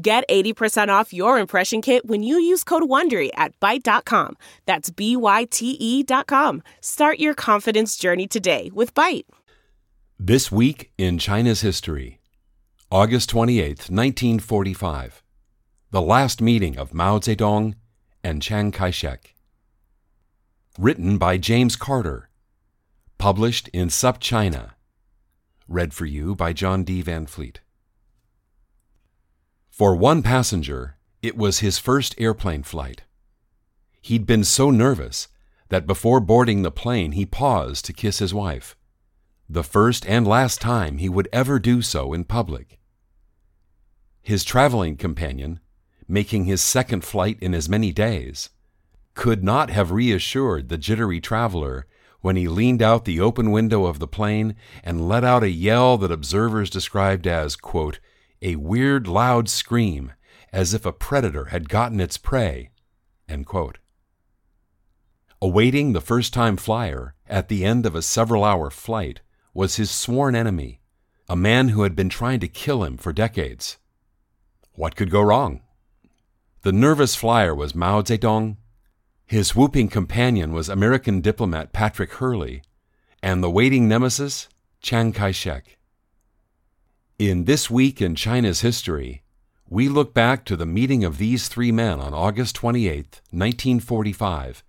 Get 80% off your impression kit when you use code WONDERY at Byte.com. That's B-Y-T-E dot com. Start your confidence journey today with Byte. This week in China's history. August 28, 1945. The last meeting of Mao Zedong and Chiang Kai-shek. Written by James Carter. Published in SupChina. Read for you by John D. Van Fleet. For one passenger, it was his first airplane flight. He'd been so nervous that before boarding the plane he paused to kiss his wife, the first and last time he would ever do so in public. His traveling companion, making his second flight in as many days, could not have reassured the jittery traveler when he leaned out the open window of the plane and let out a yell that observers described as, quote, a weird loud scream as if a predator had gotten its prey. Awaiting the first time flyer at the end of a several hour flight was his sworn enemy, a man who had been trying to kill him for decades. What could go wrong? The nervous flyer was Mao Zedong, his whooping companion was American diplomat Patrick Hurley, and the waiting nemesis, Chiang Kai shek. In This Week in China's History, we look back to the meeting of these three men on August 28, 1945,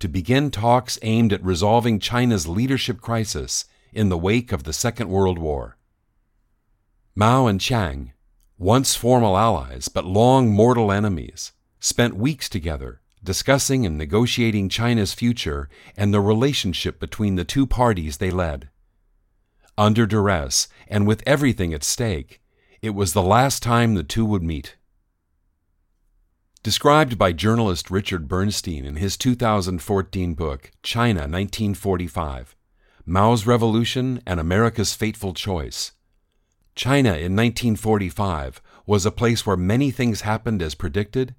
to begin talks aimed at resolving China's leadership crisis in the wake of the Second World War. Mao and Chiang, once formal allies but long mortal enemies, spent weeks together discussing and negotiating China's future and the relationship between the two parties they led under duress, and with everything at stake, it was the last time the two would meet. Described by journalist Richard Bernstein in his 2014 book, China 1945 Mao's Revolution and America's Fateful Choice. China in 1945 was a place where many things happened as predicted,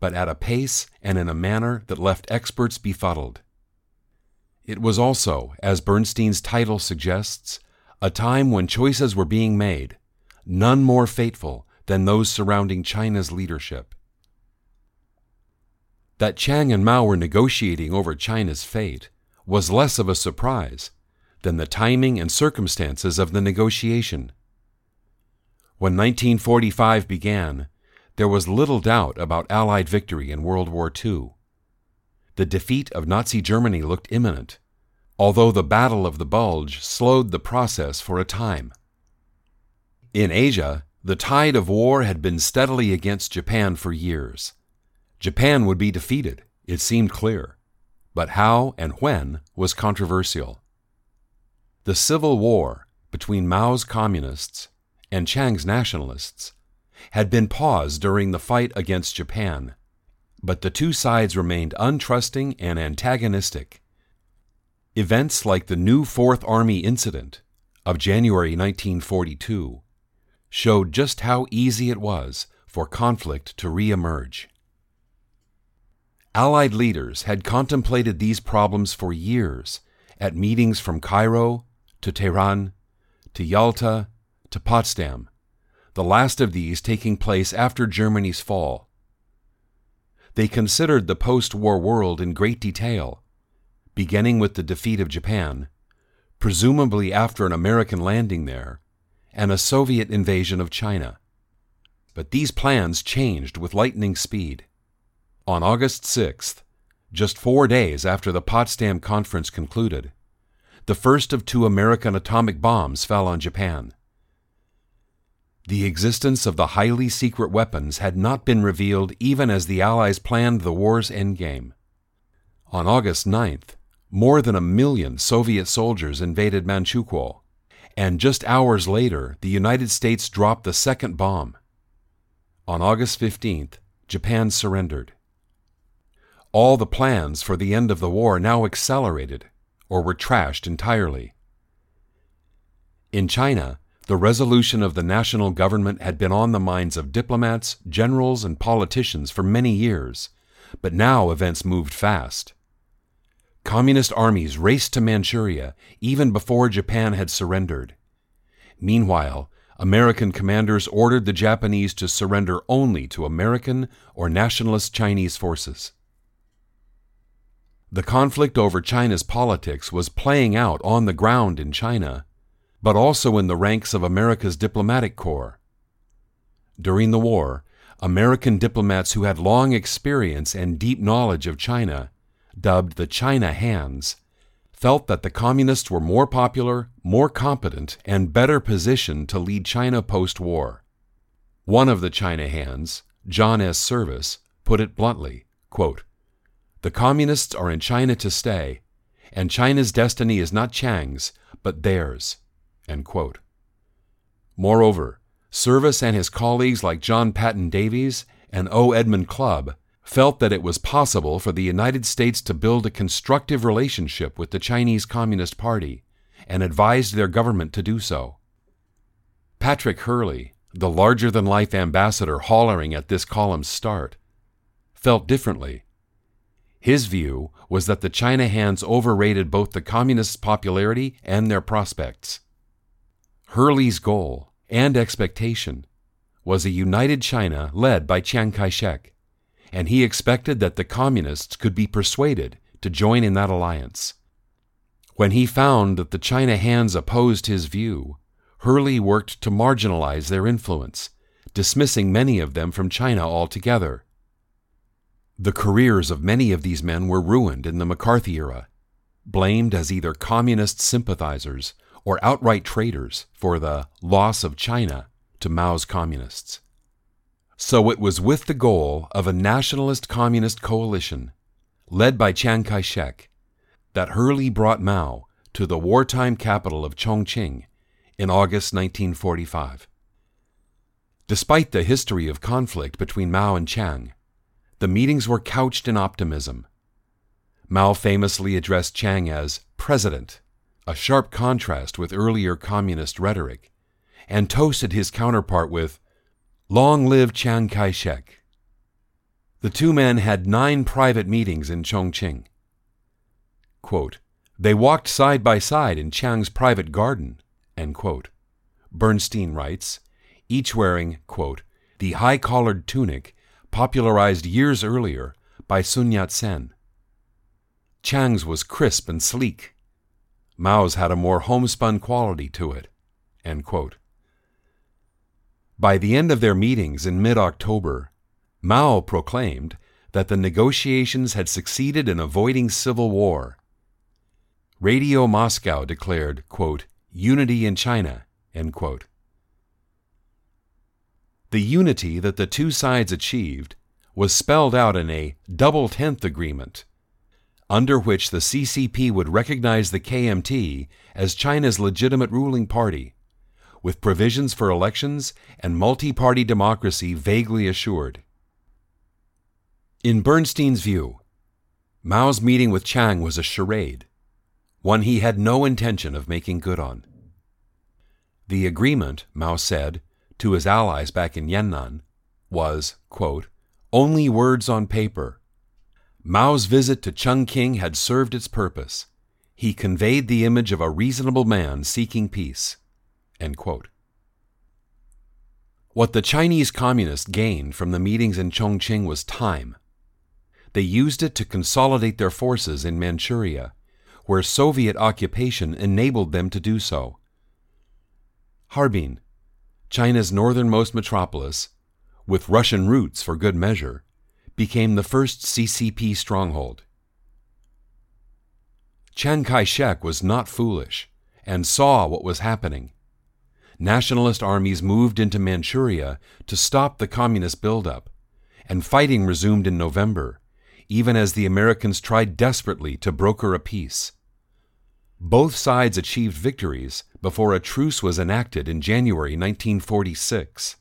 but at a pace and in a manner that left experts befuddled. It was also, as Bernstein's title suggests, a time when choices were being made, none more fateful than those surrounding China's leadership. That Chiang and Mao were negotiating over China's fate was less of a surprise than the timing and circumstances of the negotiation. When 1945 began, there was little doubt about Allied victory in World War II. The defeat of Nazi Germany looked imminent although the Battle of the Bulge slowed the process for a time. In Asia, the tide of war had been steadily against Japan for years. Japan would be defeated, it seemed clear, but how and when was controversial. The civil war between Mao's communists and Chiang's nationalists had been paused during the fight against Japan, but the two sides remained untrusting and antagonistic Events like the New Fourth Army Incident of January 1942 showed just how easy it was for conflict to reemerge. Allied leaders had contemplated these problems for years at meetings from Cairo to Tehran to Yalta to Potsdam, the last of these taking place after Germany's fall. They considered the post war world in great detail beginning with the defeat of Japan, presumably after an American landing there, and a Soviet invasion of China. But these plans changed with lightning speed. On August 6th, just four days after the Potsdam Conference concluded, the first of two American atomic bombs fell on Japan. The existence of the highly secret weapons had not been revealed even as the Allies planned the war's endgame. On August 9th, more than a million Soviet soldiers invaded Manchukuo, and just hours later, the United States dropped the second bomb. On August 15th, Japan surrendered. All the plans for the end of the war now accelerated or were trashed entirely. In China, the resolution of the national government had been on the minds of diplomats, generals, and politicians for many years, but now events moved fast. Communist armies raced to Manchuria even before Japan had surrendered. Meanwhile, American commanders ordered the Japanese to surrender only to American or nationalist Chinese forces. The conflict over China's politics was playing out on the ground in China but also in the ranks of America's diplomatic corps. During the war, American diplomats who had long experience and deep knowledge of China, dubbed the China Hands, felt that the Communists were more popular, more competent, and better positioned to lead China post war. One of the China Hands, John S. Service, put it bluntly quote, The Communists are in China to stay, and China's destiny is not Chiang's, but theirs. Moreover, Service and his colleagues like John Paton Davies and O. Edmund Clubb felt that it was possible for the United States to build a constructive relationship with the Chinese Communist Party and advised their government to do so. Patrick Hurley, the larger than life ambassador hollering at this column's start, felt differently. His view was that the China hands overrated both the Communists' popularity and their prospects. Hurley's goal and expectation was a united China led by Chiang Kai shek, and he expected that the Communists could be persuaded to join in that alliance. When he found that the China hands opposed his view, Hurley worked to marginalize their influence, dismissing many of them from China altogether. The careers of many of these men were ruined in the McCarthy era, blamed as either communist sympathizers or outright traitors for the loss of China to Mao's communists. So it was with the goal of a nationalist communist coalition, led by Chiang Kai shek, that Hurley brought Mao to the wartime capital of Chongqing in August 1945. Despite the history of conflict between Mao and Chiang, the meetings were couched in optimism. Mao famously addressed Chiang as President a sharp contrast with earlier communist rhetoric, and toasted his counterpart with, Long live Chiang Kai shek. The two men had nine private meetings in Chongqing. Quote, they walked side by side in Chiang's private garden. Bernstein writes, each wearing, quote, the high collared tunic popularized years earlier by Sun Yat sen. Chiang's was crisp and sleek, Mao's had a more homespun quality to it. By the end of their meetings in mid October, Mao proclaimed that the negotiations had succeeded in avoiding civil war. Radio Moscow declared, quote, unity in China, The unity that the two sides achieved was spelled out in a double tenth agreement under which the CCP would recognize the KMT as China's legitimate ruling party, with provisions for elections and multi party democracy vaguely assured. In Bernstein's view, Mao's meeting with Chiang was a charade, one he had no intention of making good on. The agreement, Mao said, to his allies back in Yan'an, was, quote, only words on paper Mao's visit to Chungking had served its purpose. He conveyed the image of a reasonable man seeking peace. What the Chinese Communists gained from the meetings in Chongqing was time. They used it to consolidate their forces in Manchuria, where Soviet occupation enabled them to do so. Harbin, China's northernmost metropolis, with Russian roots for good measure, became the first CCP stronghold. Chiang Kai shek was not foolish and saw what was happening. Nationalist armies moved into Manchuria to stop the communist buildup, and fighting resumed in November, even as the Americans tried desperately to broker a peace. Both sides achieved victories before a truce was enacted in January 1946.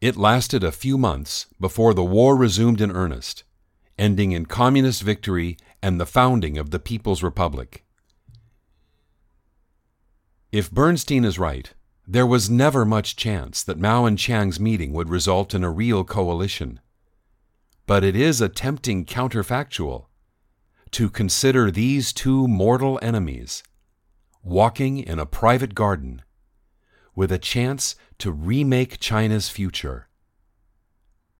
It lasted a few months before the war resumed in earnest, ending in communist victory and the founding of the People's Republic. If Bernstein is right, there was never much chance that Mao and Chiang's meeting would result in a real coalition. But it is a tempting counterfactual to consider these two mortal enemies walking in a private garden with a chance to remake China's future.